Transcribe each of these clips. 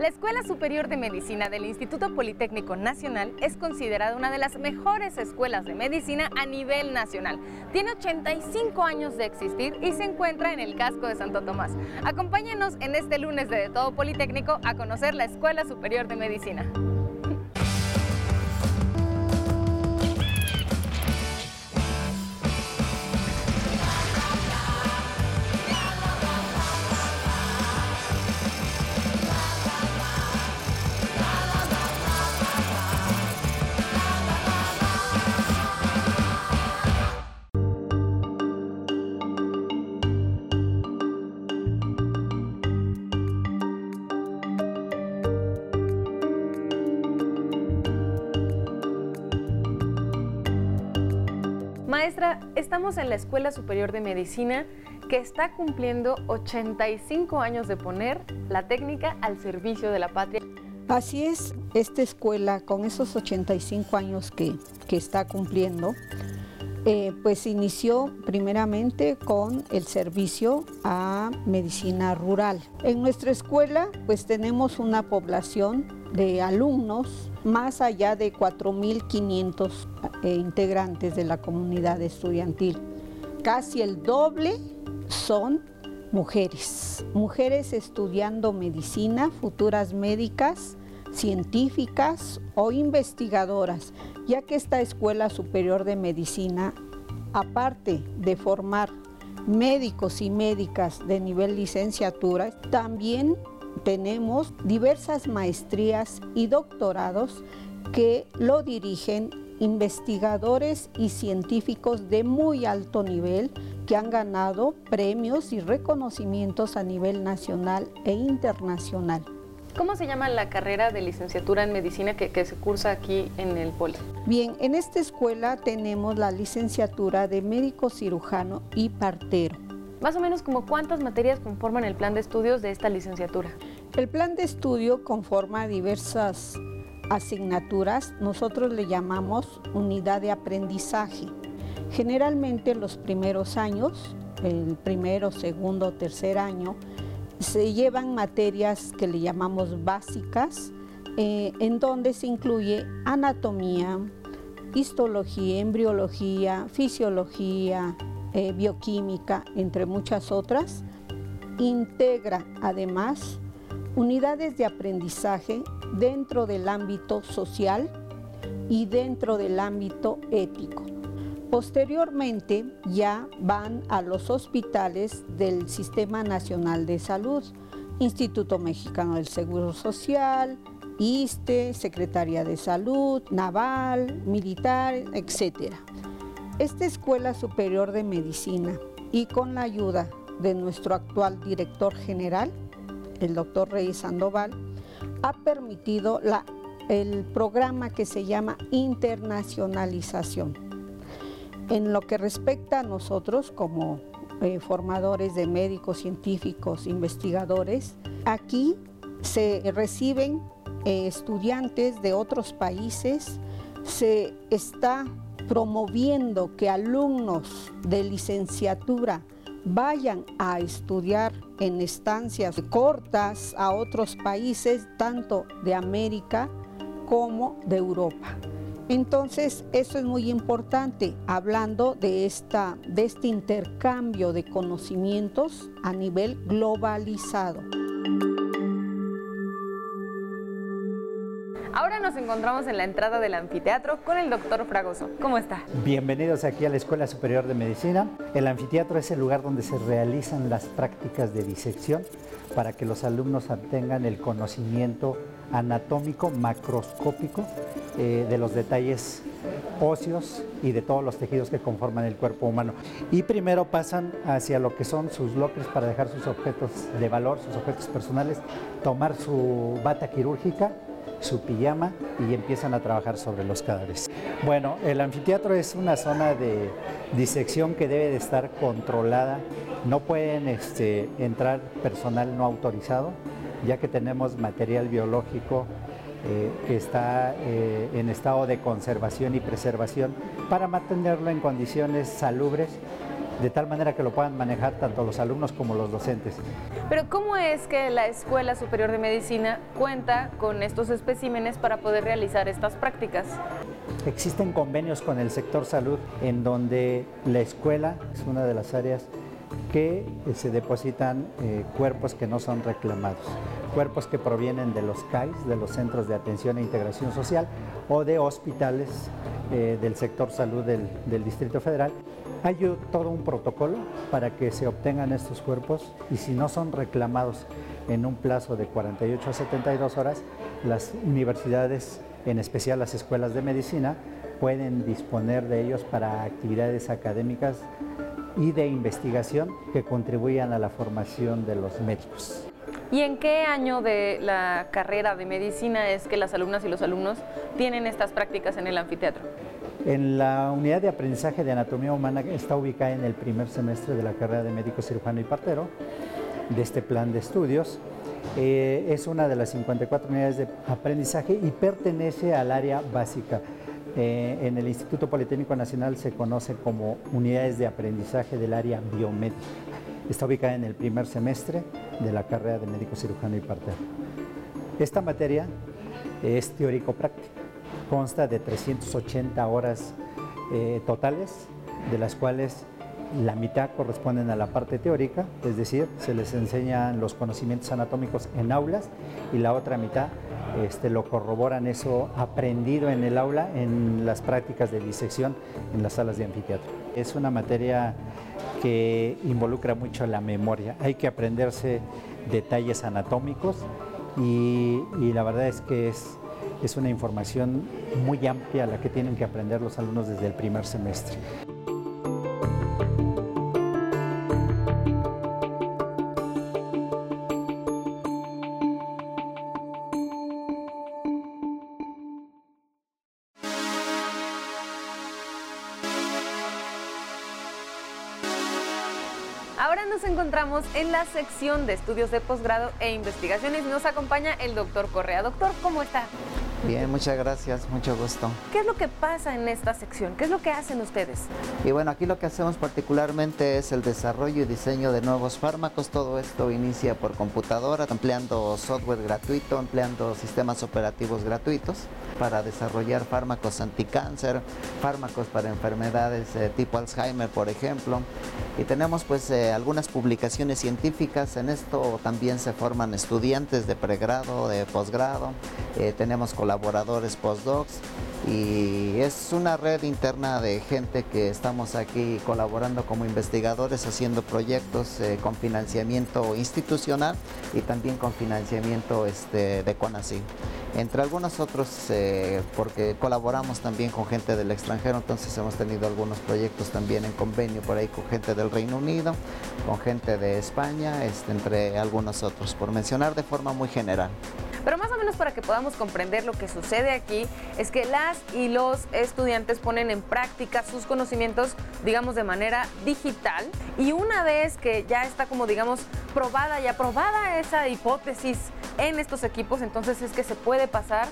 La Escuela Superior de Medicina del Instituto Politécnico Nacional es considerada una de las mejores escuelas de medicina a nivel nacional. Tiene 85 años de existir y se encuentra en el casco de Santo Tomás. Acompáñenos en este lunes de, de Todo Politécnico a conocer la Escuela Superior de Medicina. Maestra, estamos en la Escuela Superior de Medicina que está cumpliendo 85 años de poner la técnica al servicio de la patria. Así es, esta escuela con esos 85 años que, que está cumpliendo, eh, pues inició primeramente con el servicio a medicina rural. En nuestra escuela pues tenemos una población de alumnos más allá de 4.500 eh, integrantes de la comunidad estudiantil. Casi el doble son mujeres, mujeres estudiando medicina, futuras médicas, científicas o investigadoras, ya que esta Escuela Superior de Medicina, aparte de formar médicos y médicas de nivel licenciatura, también tenemos diversas maestrías y doctorados que lo dirigen investigadores y científicos de muy alto nivel que han ganado premios y reconocimientos a nivel nacional e internacional. ¿Cómo se llama la carrera de licenciatura en medicina que, que, se cursa aquí en el Poli? Bien, en esta escuela tenemos la licenciatura de médico cirujano y partero. Más o menos como cuántas materias conforman el plan de estudios de esta licenciatura. El plan de estudio conforma diversas asignaturas, nosotros le llamamos unidad de aprendizaje. Generalmente los primeros años, el primero, segundo, tercer año, se llevan materias que le llamamos básicas, eh, en donde se incluye anatomía, histología, embriología, fisiología, eh, bioquímica, entre muchas otras. Integra además unidades de aprendizaje dentro del ámbito social y dentro del ámbito ético. Posteriormente ya van a los hospitales del Sistema Nacional de Salud, Instituto Mexicano del Seguro Social, ISTE, Secretaría de Salud, Naval, Militar, etc. Esta Escuela Superior de Medicina y con la ayuda de nuestro actual director general, el doctor Reyes Sandoval, ha permitido el programa que se llama internacionalización. En lo que respecta a nosotros como eh, formadores de médicos, científicos, investigadores, aquí se reciben eh, estudiantes de otros países, se está promoviendo que alumnos de licenciatura vayan a estudiar en estancias cortas a otros países, tanto de América como de Europa. Entonces, eso es muy importante, hablando de, esta, este intercambio de conocimientos a nivel globalizado. Nos encontramos en la entrada del anfiteatro con el doctor Fragoso. ¿Cómo está? Bienvenidos aquí a la Escuela Superior de Medicina. El anfiteatro es el lugar donde se realizan las prácticas de disección para que los alumnos obtengan el conocimiento anatómico macroscópico eh, de los detalles óseos y de todos los tejidos que conforman el cuerpo humano. Y primero pasan hacia lo que son sus lockers para dejar sus objetos de valor, sus objetos personales, tomar su bata quirúrgica su pijama y empiezan a trabajar sobre los cadáveres. Bueno, el anfiteatro es una zona de disección que debe de estar controlada. No pueden este, entrar personal no autorizado, ya que tenemos material biológico eh, que está eh, en estado de conservación y preservación para mantenerlo en condiciones salubres de tal manera que lo puedan manejar tanto los alumnos como los docentes. Pero ¿cómo es que la Escuela Superior de Medicina cuenta con estos especímenes para poder realizar estas prácticas? Existen convenios con el sector salud en donde la escuela es una de las áreas que eh, se depositan eh, cuerpos que no son reclamados, cuerpos que provienen de los CAIS, de los Centros de Atención e Integración Social, o de hospitales eh, del sector salud del, del Distrito Federal. Hay todo un protocolo para que se obtengan estos cuerpos y si no son reclamados en un plazo de 48 a 72 horas, las universidades, en especial las escuelas de medicina, pueden disponer de ellos para actividades académicas y de investigación que contribuyan a la formación de los médicos. ¿Y en qué año de la carrera de medicina es que las alumnas y los alumnos tienen estas prácticas en el anfiteatro? En la unidad de aprendizaje de anatomía humana está ubicada en el primer semestre de la carrera de médico cirujano y partero de este plan de estudios. Eh, es una de las 54 unidades de aprendizaje y pertenece al área básica eh, en el Instituto Politécnico Nacional se conoce como unidades de aprendizaje del área biomédica. Está ubicada en el primer semestre de la carrera de médico cirujano y partero. Esta materia es teórico-práctica. Consta de 380 horas eh, totales, de las cuales la mitad corresponden a la parte teórica, es decir, se les enseñan los conocimientos anatómicos en aulas y la otra mitad este, lo corroboran eso aprendido en el aula en las prácticas de disección en las salas de anfiteatro. Es una materia que involucra mucho la memoria. Hay que aprenderse detalles anatómicos y, la verdad es que es, es una información muy amplia la que tienen que aprender los alumnos desde el primer semestre. En la sección de estudios de posgrado e investigaciones. Nos acompaña el doctor Correa. Doctor, ¿cómo está? Bien, muchas gracias, mucho gusto. ¿Qué es lo que pasa en esta sección? ¿Qué es lo que hacen ustedes? Y bueno, aquí lo que hacemos particularmente es el desarrollo y diseño de nuevos fármacos. Todo esto inicia por computadora, empleando software gratuito, empleando sistemas operativos gratuitos para desarrollar fármacos anticáncer, fármacos para enfermedades eh, tipo Alzheimer, por ejemplo. Y tenemos pues eh, algunas publicaciones científicas. En esto también se forman estudiantes de pregrado, de posgrado. Eh, tenemos colaboradores postdocs y es una red interna de gente que estamos aquí colaborando como investigadores haciendo proyectos eh, con financiamiento institucional y también con financiamiento este, de CONACYT. Entre algunos otros, eh, porque colaboramos también con gente del extranjero, entonces hemos tenido algunos proyectos también en convenio por ahí con gente del Reino Unido, con gente de España, este, entre algunos otros, por mencionar de forma muy general. Pero más o menos para que podamos comprender lo que sucede aquí, es que las y los estudiantes ponen en práctica sus conocimientos, digamos, de manera digital. Y una vez que ya está como, digamos, probada y aprobada esa hipótesis en estos equipos, entonces es que se puede pasar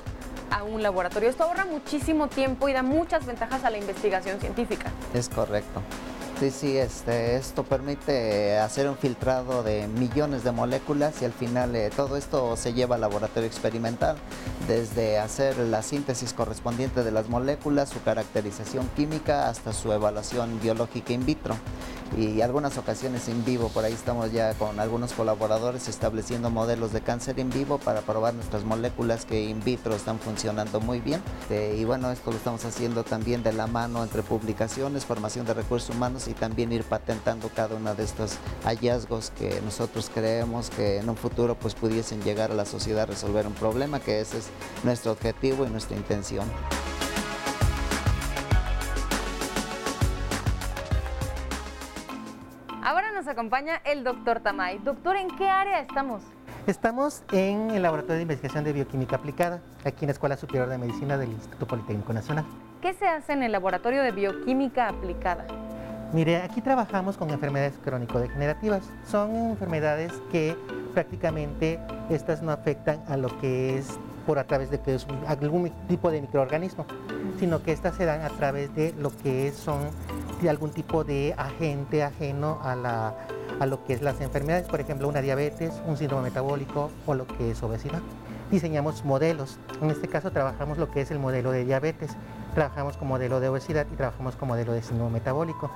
a un laboratorio. Esto ahorra muchísimo tiempo y da muchas ventajas a la investigación científica. Es correcto. Sí, sí, este, esto permite hacer un filtrado de millones de moléculas y al final eh, todo esto se lleva al laboratorio experimental, desde hacer la síntesis correspondiente de las moléculas, su caracterización química hasta su evaluación biológica in vitro y algunas ocasiones en vivo. Por ahí estamos ya con algunos colaboradores estableciendo modelos de cáncer en vivo para probar nuestras moléculas que in vitro están funcionando muy bien. Eh, y bueno, esto lo estamos haciendo también de la mano entre publicaciones, formación de recursos humanos y también ir patentando cada uno de estos hallazgos que nosotros creemos que en un futuro pues pudiesen llegar a la sociedad a resolver un problema, que ese es nuestro objetivo y nuestra intención. Ahora nos acompaña el doctor Tamay. Doctor, ¿en qué área estamos? Estamos en el Laboratorio de Investigación de Bioquímica Aplicada, aquí en la Escuela Superior de Medicina del Instituto Politécnico Nacional. ¿Qué se hace en el Laboratorio de Bioquímica Aplicada? Mire, aquí trabajamos con enfermedades crónico-degenerativas. Son enfermedades que prácticamente estas no afectan a lo que es por a través de algún tipo de microorganismo, sino que estas se dan a través de lo que son de algún tipo de agente ajeno a, a lo que es las enfermedades, por ejemplo, una diabetes, un síndrome metabólico o lo que es obesidad. Diseñamos modelos, en este caso trabajamos lo que es el modelo de diabetes, trabajamos con modelo de obesidad y trabajamos con modelo de síndrome metabólico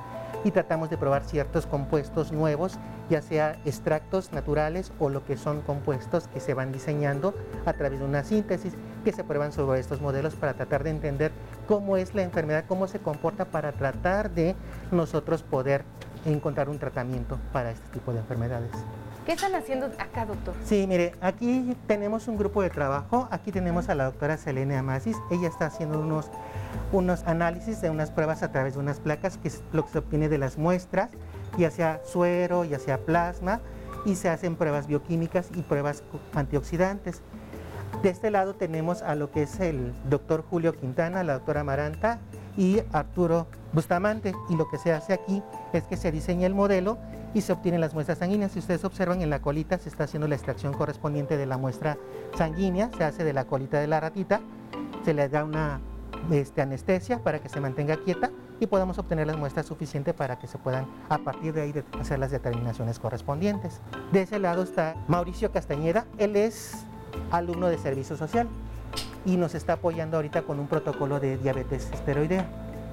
y tratamos de probar ciertos compuestos nuevos, ya sea extractos naturales o lo que son compuestos que se van diseñando a través de una síntesis que se prueban sobre estos modelos para tratar de entender cómo es la enfermedad, cómo se comporta para tratar de nosotros poder encontrar un tratamiento para este tipo de enfermedades. ¿Qué están haciendo acá, doctor? Sí, mire, aquí tenemos un grupo de trabajo. Aquí tenemos a la doctora Selene Amasis. Ella está haciendo unos, unos análisis de unas pruebas a través de unas placas, que es lo que se obtiene de las muestras, ya sea suero, ya sea plasma, y se hacen pruebas bioquímicas y pruebas antioxidantes. De este lado tenemos a lo que es el doctor Julio Quintana, la doctora Maranta y Arturo Bustamante. Y lo que se hace aquí es que se diseña el modelo y se obtienen las muestras sanguíneas. Si ustedes observan en la colita se está haciendo la extracción correspondiente de la muestra sanguínea, se hace de la colita de la ratita, se le da una este, anestesia para que se mantenga quieta y podamos obtener las muestras suficientes para que se puedan a partir de ahí hacer las determinaciones correspondientes. De ese lado está Mauricio Castañeda, él es alumno de servicio social y nos está apoyando ahorita con un protocolo de diabetes esteroidea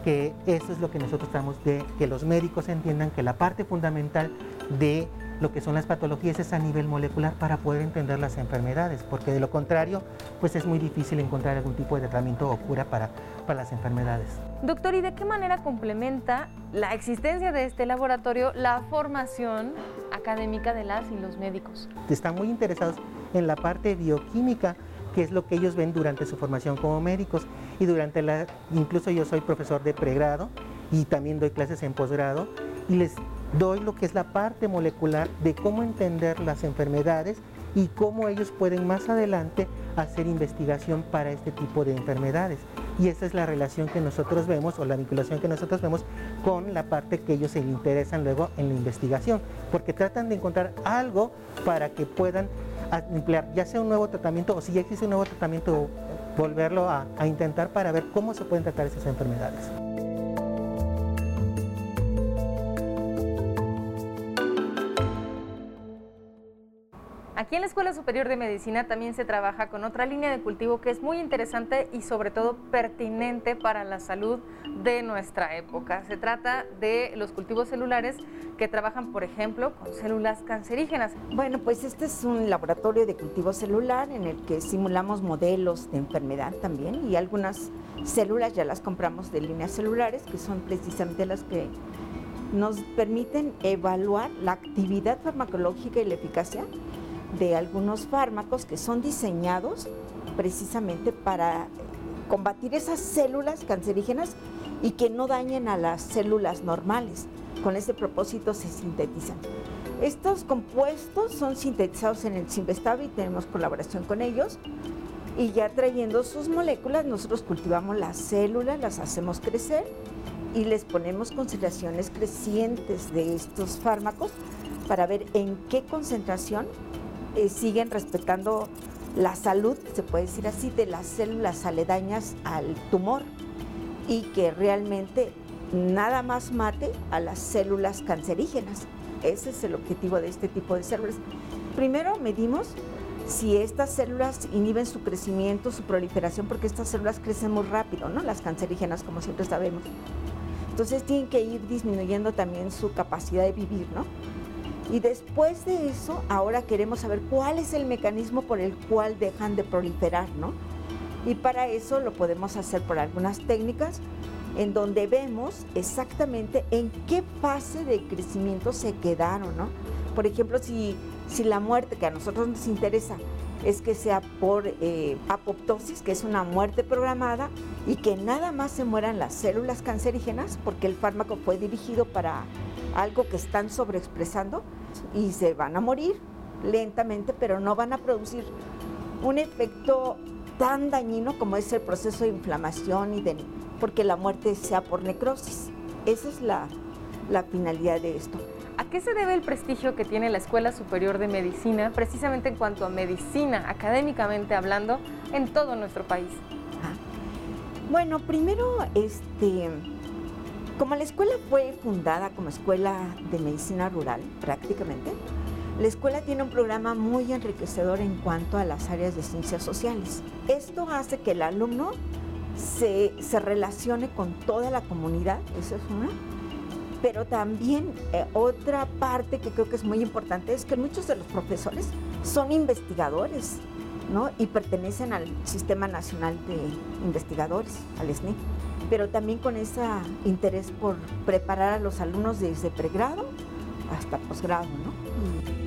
que eso es lo que nosotros estamos de que los médicos entiendan que la parte fundamental de lo que son las patologías es a nivel molecular para poder entender las enfermedades, porque de lo contrario, pues es muy difícil encontrar algún tipo de tratamiento o cura para, para las enfermedades. Doctor, ¿y de qué manera complementa la existencia de este laboratorio la formación académica de las y los médicos? Están muy interesados en la parte bioquímica, que es lo que ellos ven durante su formación como médicos y durante la, incluso yo soy profesor de pregrado y también doy clases en posgrado y les doy lo que es la parte molecular de cómo entender las enfermedades y cómo ellos pueden más adelante hacer investigación para este tipo de enfermedades. Y esa es la relación que nosotros vemos o la vinculación que nosotros vemos con la parte que ellos se interesan luego en la investigación, porque tratan de encontrar algo para que puedan emplear ya sea un nuevo tratamiento o si ya existe un nuevo tratamiento, volverlo a, a intentar para ver cómo se pueden tratar esas enfermedades. Aquí en la Escuela Superior de Medicina también se trabaja con otra línea de cultivo que es muy interesante y sobre todo pertinente para la salud de nuestra época. Se trata de los cultivos celulares que trabajan, por ejemplo, con células cancerígenas. Bueno, pues este es un laboratorio de cultivo celular en el que simulamos modelos de enfermedad también y algunas células ya las compramos de líneas celulares que son precisamente las que nos permiten evaluar la actividad farmacológica y la eficacia de algunos fármacos que son diseñados precisamente para combatir esas células cancerígenas y que no dañen a las células normales. Con ese propósito se sintetizan. Estos compuestos son sintetizados en el Simvestab y tenemos colaboración con ellos. Y ya trayendo sus moléculas, nosotros cultivamos las células, las hacemos crecer y les ponemos concentraciones crecientes de estos fármacos para ver en qué concentración eh, siguen respetando la salud, se puede decir así, de las células aledañas al tumor y que realmente nada más mate a las células cancerígenas. Ese es el objetivo de este tipo de células. Primero medimos si estas células inhiben su crecimiento, su proliferación, porque estas células crecen muy rápido, ¿no? Las cancerígenas, como siempre sabemos. Entonces tienen que ir disminuyendo también su capacidad de vivir, ¿no? Y después de eso, ahora queremos saber cuál es el mecanismo por el cual dejan de proliferar, ¿no? Y para eso lo podemos hacer por algunas técnicas en donde vemos exactamente en qué fase de crecimiento se quedaron, ¿no? Por ejemplo, si, si la muerte que a nosotros nos interesa es que sea por eh, apoptosis, que es una muerte programada, y que nada más se mueran las células cancerígenas, porque el fármaco fue dirigido para algo que están sobreexpresando, y se van a morir lentamente, pero no van a producir un efecto tan dañino como es el proceso de inflamación y de porque la muerte sea por necrosis. Esa es la, la finalidad de esto. ¿A qué se debe el prestigio que tiene la Escuela Superior de Medicina, precisamente en cuanto a medicina, académicamente hablando, en todo nuestro país? Bueno, primero, este, Como la escuela fue fundada como escuela de medicina rural, prácticamente, la escuela tiene un programa muy enriquecedor en cuanto a las áreas de ciencias sociales. Esto hace que el alumno se, se relacione con toda la comunidad, eso es una. Pero también eh, otra parte que creo que es muy importante es que muchos de los profesores son investigadores ¿no? y pertenecen al Sistema Nacional de Investigadores, al SNI, pero también con ese interés por preparar a los alumnos desde pregrado hasta posgrado. ¿no?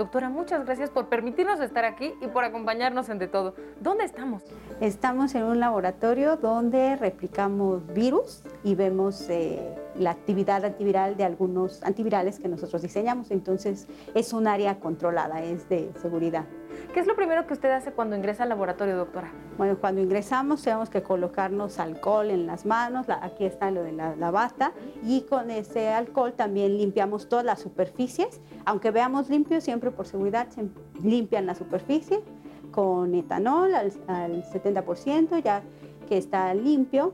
Doctora, muchas gracias por permitirnos estar aquí y por acompañarnos en De Todo. ¿Dónde estamos? Estamos en un laboratorio donde replicamos virus y vemos eh, la actividad antiviral de algunos antivirales que nosotros diseñamos. Entonces, es un área controlada, es de seguridad. ¿Qué es lo primero que usted hace cuando ingresa al laboratorio, doctora? Bueno, cuando ingresamos tenemos que colocarnos alcohol en las manos, aquí está lo de la, la, bata, y con ese alcohol también limpiamos todas las superficies. Aunque veamos limpio, siempre por seguridad se limpian la superficie con etanol al, al 70%, ya que está limpio,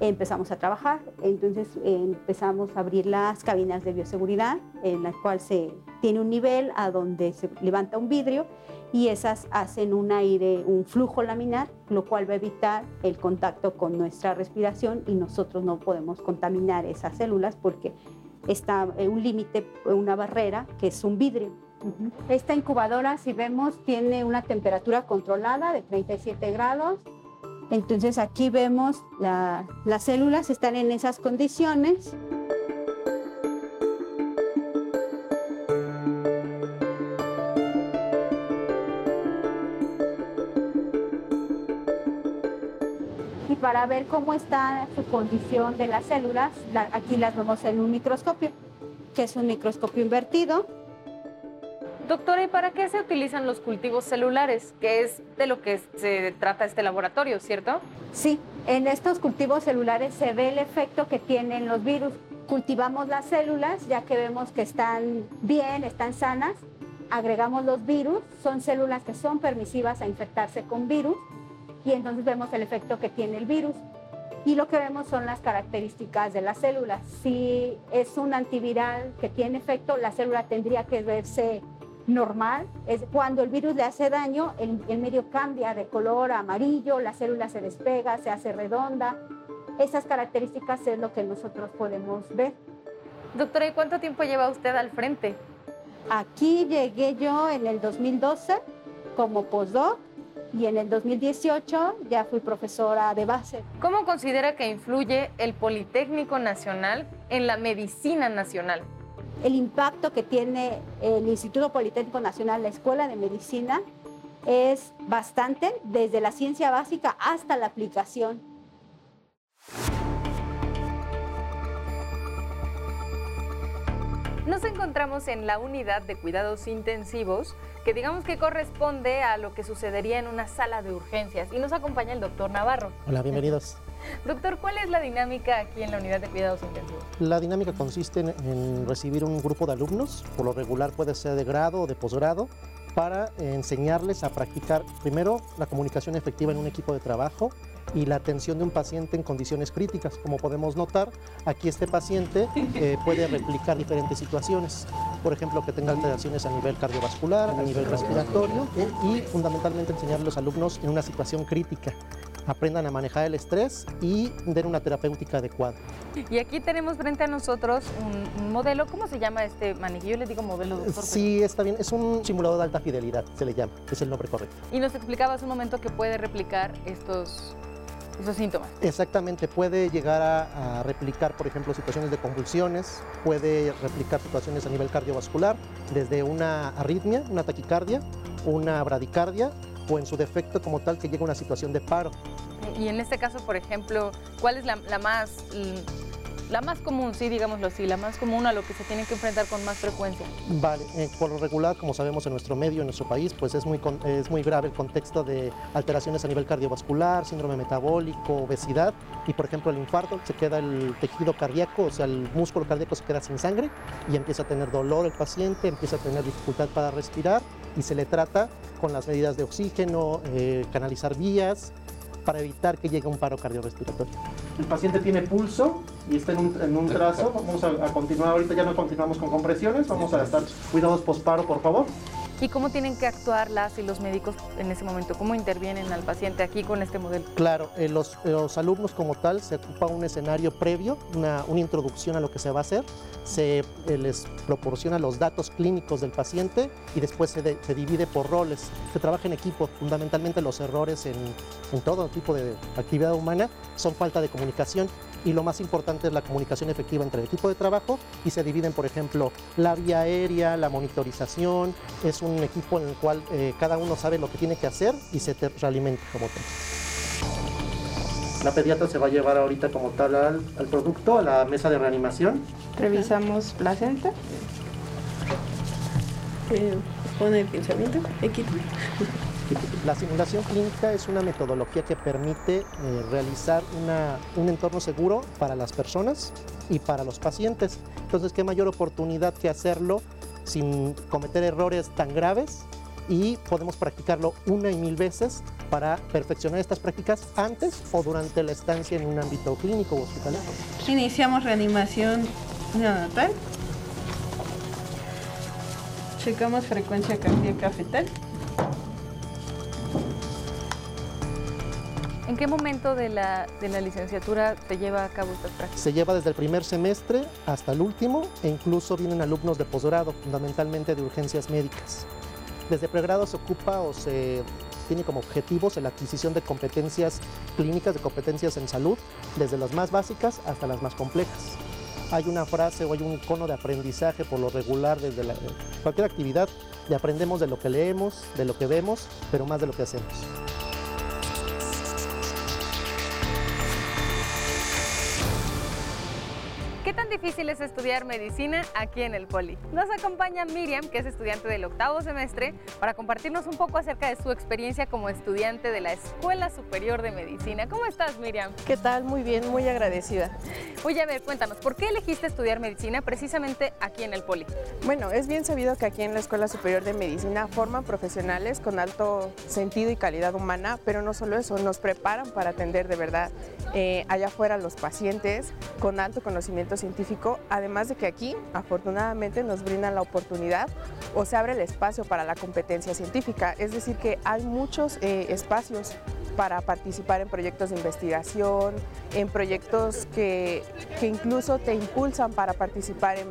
empezamos a trabajar. Entonces empezamos a abrir las cabinas de bioseguridad, en la cual se tiene un nivel a donde se levanta un vidrio y esas hacen un aire, un flujo laminar, lo cual va a evitar el contacto con nuestra respiración y nosotros no podemos contaminar esas células porque está un límite, una barrera que es un vidrio. Esta incubadora, si vemos, tiene una temperatura controlada de 37 grados. Entonces aquí vemos la, las células están en esas condiciones. Para ver cómo está su condición de las células. aquí las vemos en un microscopio, que es un microscopio invertido. Doctora, ¿y para qué se utilizan los cultivos celulares? Que es de lo que se trata este laboratorio, ¿cierto? Sí, en estos cultivos celulares se ve el efecto que tienen los virus. Cultivamos las células, ya que vemos que están bien, están sanas. Agregamos los virus, son células que son permisivas a infectarse con virus y entonces vemos el efecto que tiene el virus. Y lo que vemos son las características de las células. Si es un antiviral que tiene efecto, la célula tendría que verse normal. Es cuando el virus le hace daño, el, el medio cambia de color a amarillo, la célula se despega, se hace redonda. Esas características es lo que nosotros podemos ver. Doctora, ¿y cuánto tiempo lleva usted al frente? Aquí llegué yo en el 2012 como postdoc y en el 2018 ya fui profesora de base. ¿Cómo considera que influye el Politécnico Nacional en la medicina nacional? El impacto que tiene el Instituto Politécnico Nacional, la Escuela de Medicina, es bastante, desde la ciencia básica hasta la aplicación. Nos encontramos en la unidad de cuidados intensivos que digamos que corresponde a lo que sucedería en una sala de urgencias. Y nos acompaña el doctor Navarro. Hola, bienvenidos. Doctor, ¿cuál es la dinámica aquí en la unidad de cuidados intensivos? La dinámica consiste en, en recibir un grupo de alumnos, por lo regular puede ser de grado o de posgrado, para enseñarles a practicar primero la comunicación efectiva en un equipo de trabajo, y la atención de un paciente en condiciones críticas. Como podemos notar, aquí este paciente eh, puede replicar diferentes situaciones, por ejemplo, que tenga alteraciones a nivel cardiovascular, a nivel respiratorio y fundamentalmente enseñar a los alumnos en una situación crítica aprendan a manejar el estrés y den una terapéutica adecuada. Y aquí tenemos frente a nosotros un, modelo, ¿cómo se llama este maniquí? Yo le digo modelo, doctor. Sí, está bien, es un simulador de alta fidelidad, se le llama, es el nombre correcto. Y nos explicaba hace un momento que puede replicar estos esos síntomas. Exactamente, puede llegar a, a, replicar, por ejemplo, situaciones de convulsiones, puede replicar situaciones a nivel cardiovascular, desde una arritmia, una taquicardia, una bradicardia o en su defecto como tal que llegue a una situación de paro. Y en este caso, por ejemplo, ¿cuál es la, la más la más común, sí, digámoslo así, la más común a lo que se tienen que enfrentar con más frecuencia? Vale, eh, por lo regular, como sabemos en nuestro medio, en nuestro país, pues es muy, es muy grave el contexto de alteraciones a nivel cardiovascular, síndrome metabólico, obesidad y por ejemplo el infarto, se queda el tejido cardíaco, o sea, el músculo cardíaco se queda sin sangre y empieza a tener dolor el paciente, empieza a tener dificultad para respirar y se le trata con las medidas de oxígeno, eh, canalizar vías, para evitar que llegue un paro cardiorrespiratorio. El paciente tiene pulso y está en un, en un trazo. Vamos a, a, continuar, ahorita ya no continuamos con compresiones, vamos a estar cuidados posparo, por favor. ¿Y cómo tienen que actuar las y los médicos en ese momento? ¿Cómo intervienen al paciente aquí con este modelo? Claro, eh, los, los, alumnos como tal se ocupa un escenario previo, una, una introducción a lo que se va a hacer, se eh, les proporciona los datos clínicos del paciente y después se, se, divide por roles. Se trabaja en equipo, fundamentalmente los errores en todo tipo de actividad humana son falta de comunicación y lo más importante es la comunicación efectiva entre el equipo de trabajo y se dividen, por ejemplo, la vía aérea, la monitorización, es un equipo en el cual eh, cada uno sabe lo que tiene que hacer y se realimenta como tal. La pediatra se va a llevar ahorita como tal al, al producto, a la mesa de reanimación. Revisamos placenta. Eh, pone el pensamiento, equipo. La simulación clínica es una metodología que permite eh, realizar un entorno seguro para las personas y para los pacientes. Entonces, ¿qué mayor oportunidad que hacerlo sin cometer errores tan graves? Y podemos practicarlo una y mil veces para perfeccionar estas prácticas antes o durante la estancia en un ámbito clínico o hospitalario. Iniciamos reanimación neonatal. Checamos frecuencia cardíaca fetal. ¿En qué momento de la, de la, licenciatura se lleva a cabo estas prácticas? Se lleva desde el primer semestre hasta el último e incluso vienen alumnos de posgrado, fundamentalmente de urgencias médicas. Desde pregrado se ocupa o se tiene como objetivos la adquisición de competencias clínicas, de competencias en salud, desde las más básicas hasta las más complejas. Hay una frase o hay un icono de aprendizaje por lo regular desde la, cualquier actividad y aprendemos de lo que leemos, de lo que vemos, pero más de lo que hacemos. ¿Qué tan difícil es estudiar medicina aquí en el Poli? Nos acompaña Miriam, que es estudiante del octavo semestre, para compartirnos un poco acerca de su experiencia como estudiante de la Escuela Superior de Medicina. ¿Cómo estás, Miriam? ¿Qué tal? Muy bien, muy agradecida. Oye, a ver, cuéntanos, ¿por qué elegiste estudiar medicina precisamente aquí en el Poli? Bueno, es bien sabido que aquí en la Escuela Superior de Medicina forman profesionales con alto sentido y calidad humana, pero no solo eso, nos preparan para atender de verdad eh, allá afuera los pacientes con alto conocimiento científico, además de que aquí afortunadamente nos brindan la oportunidad o se abre el espacio para la competencia científica, es decir que hay muchos eh, espacios para participar en proyectos de investigación, en proyectos que, que incluso te impulsan para participar en,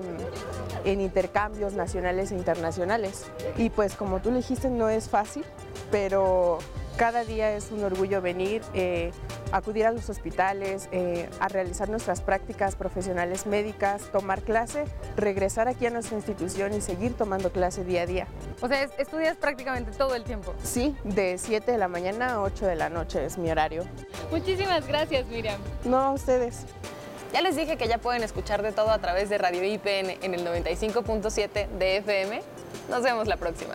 en intercambios nacionales e internacionales. Y pues como tú le dijiste, no es fácil, pero cada día es un orgullo venir, eh, acudir a los hospitales, eh, a realizar nuestras prácticas profesionales médicas, tomar clase, regresar aquí a nuestra institución y seguir tomando clase día a día. O sea, estudias prácticamente todo el tiempo. Sí, de 7 de la mañana a 8 de la noche es mi horario. Muchísimas gracias, Miriam. No, a ustedes. Ya les dije que ya pueden escuchar de todo a través de Radio IPN en el 95.7 de FM. Nos vemos la próxima.